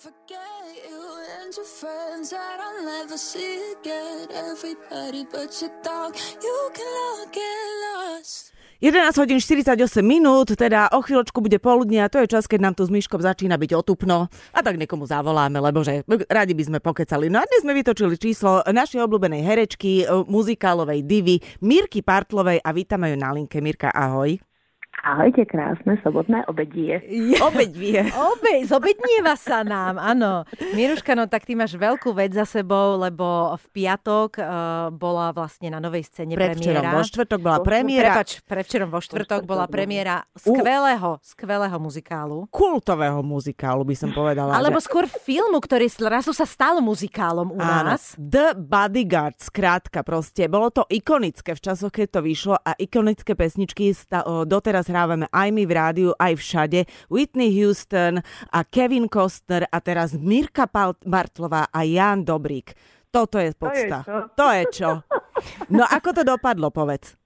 forget you and your friends that I'll never see again. Everybody but your dog, you can all get lost. 11 hodín 48 minút, teda o chvíľočku bude poludne a to je čas, keď nám tu s Myškom začína byť otupno a tak niekomu zavoláme, lebo že radi by sme pokecali. No a dnes sme vytočili číslo našej obľúbenej herečky, muzikálovej divy Mirky Partlovej a vítame ju na linke. Mirka, ahoj. Ahojte, krásne sobotné obedie. Je. Obedie. Obe, zobednieva sa nám, áno. Miruška, no tak ty máš veľkú vec za sebou, lebo v piatok uh, bola vlastne na novej scéne Prevčerom premiéra. vo štvrtok bola premiéra. Prepač, prevčerom vo štvrtok bola premiéra skvelého, skvelého muzikálu. Kultového muzikálu by som povedala. Alebo že... skôr filmu, ktorý razu sa stal muzikálom u áno. nás. The Bodyguard, skrátka proste. Bolo to ikonické v časoch, keď to vyšlo a ikonické pesničky doteraz hrávame aj my v rádiu, aj všade. Whitney Houston a Kevin Costner a teraz Mirka Bartlová a Jan Dobrík. Toto je podsta. To je čo. To je čo. No ako to dopadlo, povedz.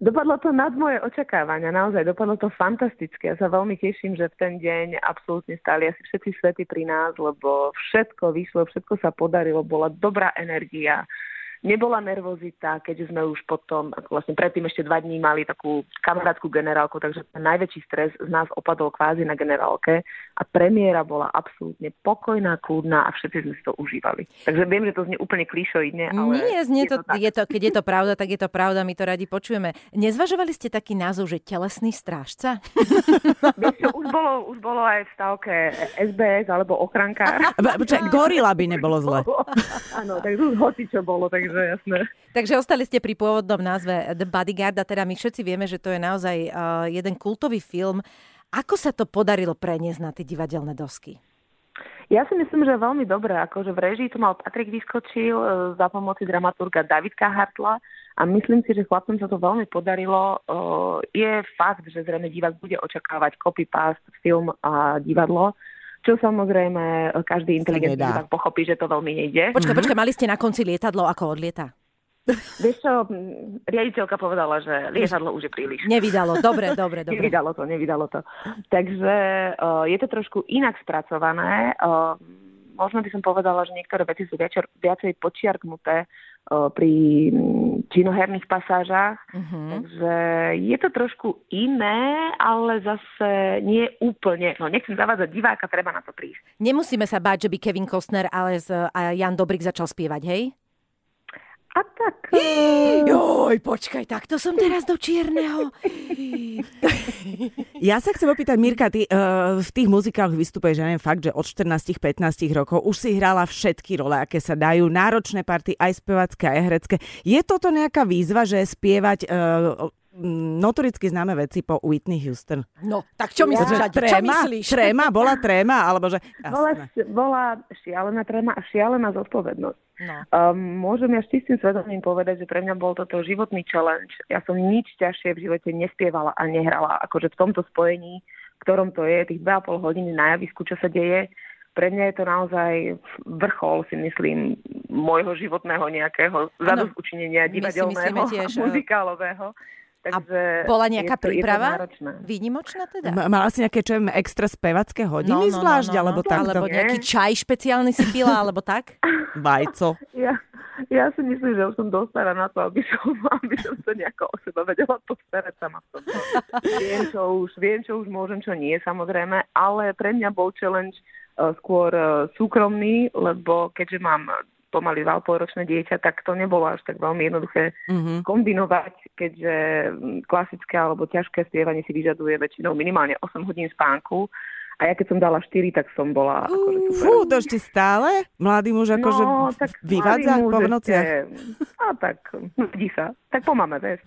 Dopadlo to nad moje očakávania, naozaj dopadlo to fantasticky. Ja sa veľmi teším, že v ten deň absolútne stáli asi všetci svety pri nás, lebo všetko vyšlo, všetko sa podarilo, bola dobrá energia, Nebola nervozita, keďže sme už potom, vlastne predtým ešte dva dní mali takú kamarátskú generálku, takže ten najväčší stres z nás opadol kvázi na generálke a premiéra bola absolútne pokojná, kľudná a všetci sme si to užívali. Takže viem, že to znie úplne klišoidne, ale... Nie, znie to, to je to, keď je to pravda, tak je to pravda, my to radi počujeme. Nezvažovali ste taký názov, že telesný strážca? Vieš, už, bolo, už bolo aj v stavke SBS alebo ochrankár. Gorila by nebolo zle. Áno, tak už hoci čo bolo, takže takže jasné. Takže ostali ste pri pôvodnom názve The Bodyguard a teda my všetci vieme, že to je naozaj uh, jeden kultový film. Ako sa to podarilo preniesť na tie divadelné dosky? Ja si myslím, že veľmi dobre. Akože v režii to mal Patrik Vyskočil e, za pomoci dramaturga Davidka Hartla a myslím si, že chlapcom sa to veľmi podarilo. E, je fakt, že zrejme divák bude očakávať copy-paste film a divadlo, čo samozrejme každý inteligentný divák pochopí, že to veľmi nejde. Počkaj, počkaj, mali ste na konci lietadlo, ako odlieta? Vieš čo, riaditeľka povedala, že lietadlo už je príliš. Nevydalo, dobre, dobre, dobre. Nevydalo to, nevydalo to. Takže uh, je to trošku inak spracované. Uh, možno by som povedala, že niektoré veci sú viacej, viacej počiarknuté pri činoherných pasážach. Uh-huh. Takže je to trošku iné, ale zase nie úplne. No nechcem zavádzať diváka, treba na to prísť. Nemusíme sa báť, že by Kevin Costner ale a Jan Dobrik začal spievať, hej? A tak... Joj, počkaj, tak to som teraz do čierneho. ja sa chcem opýtať, Mirka, ty uh, v tých muzikáloch vystupuješ, ja neviem, fakt, že od 14-15 rokov už si hrala všetky role, aké sa dajú, náročné party, aj spevacké, aj herecké. Je toto nejaká výzva, že spievať uh, notoricky známe veci po Whitney Houston. No, tak čo myslíš? Ja, tréma, čo myslíš? Tréma? Bola tréma? Alebo že... Bola, bola šialená tréma a šialená zodpovednosť. No. Um, môžem ja s čistým svedomím povedať, že pre mňa bol toto životný challenge. Ja som nič ťažšie v živote nespievala a nehrala. Akože v tomto spojení, v ktorom to je, tých 2,5 hodiny na javisku, čo sa deje, pre mňa je to naozaj vrchol, si myslím, môjho životného nejakého zadostučinenia divadelného, tiež, eh, muzikálového. Takže a bola nejaká je to, príprava? Je to Výnimočná teda? M- mala si nejaké čo extra spevacké hodiny no, no, zvlášť, no, no, alebo no, tak? Alebo nejaký čaj špeciálny si pila, alebo tak? Vajco. Ja, ja si myslím, že už som dostala na to, aby som, aby som sa nejako o seba vedela postarať sama v tom. viem, čo už, viem, čo už môžem, čo nie, samozrejme, ale pre mňa bol challenge uh, skôr uh, súkromný, lebo keďže mám pomaly 2,5 ročné dieťa, tak to nebolo až tak veľmi jednoduché mm-hmm. kombinovať, keďže klasické alebo ťažké spievanie si vyžaduje väčšinou minimálne 8 hodín spánku. A ja keď som dala 4, tak som bola uh, akože super. Fú, to ešte stále? Mladý muž akože no, tak vyvádza po nociach? A tak, vidí sa. Tak pomáme, vieš.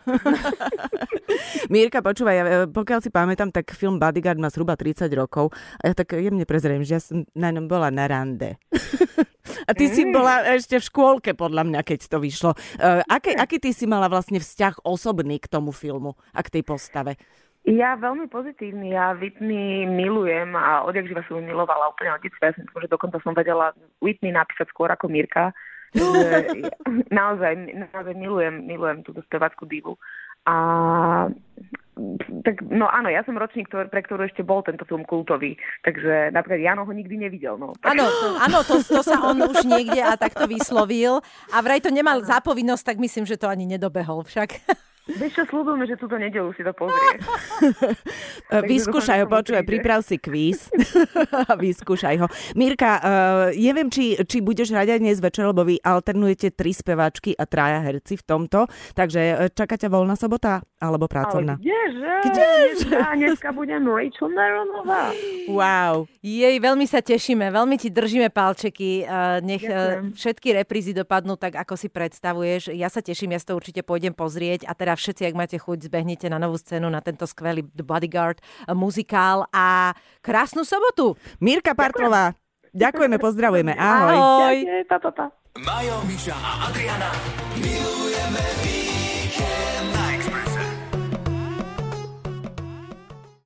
Mírka, počúvaj, ja, pokiaľ si pamätám, tak film Bodyguard má zhruba 30 rokov. A ja tak jemne prezriem, že ja som na ňom bola na rande. A ty mm. si bola ešte v škôlke, podľa mňa, keď to vyšlo. Uh, aký, aký ty si mala vlastne vzťah osobný k tomu filmu a k tej postave? Ja veľmi pozitívny, ja Whitney milujem a odjak živa som ju milovala úplne od detstva. Ja som že dokonca som vedela Whitney napísať skôr ako Mirka. naozaj, naozaj milujem, milujem túto spevackú divu. A tak no áno, ja som ročník, ktorý, pre ktorú ešte bol tento film kultový, takže napríklad Jano ho nikdy nevidel. No. Áno, áno to, to sa on už niekde a takto vyslovil a vraj to nemal za povinnosť, tak myslím, že to ani nedobehol však. Vieš čo, slúbujeme, že túto nedelu si to pozrie. Vyskúšaj ho, počúvaj, priprav si kvíz. Vyskúšaj ho. Mirka, uh, neviem, či, či budeš hrať aj dnes večer, lebo vy alternujete tri speváčky a traja herci v tomto, takže uh, čaká ťa voľná sobota alebo pracovná? Ale kdeže? Kdeže? Dneska budem Rachel Neronová. Wow. Jej, veľmi sa tešíme, veľmi ti držíme palčeky. Uh, nech uh, všetky reprízy dopadnú tak, ako si predstavuješ. Ja sa teším, ja si to určite pôjdem pozrieť a teda všetci, ak máte chuť, zbehnite na novú scénu, na tento skvelý The Bodyguard eh, muzikál a krásnu sobotu. Mirka Partlová, ďakujeme, pozdravujeme. Ahoj. Ahoj. pa, pa, pa. Majo, Miša a Adriana milujeme víkend.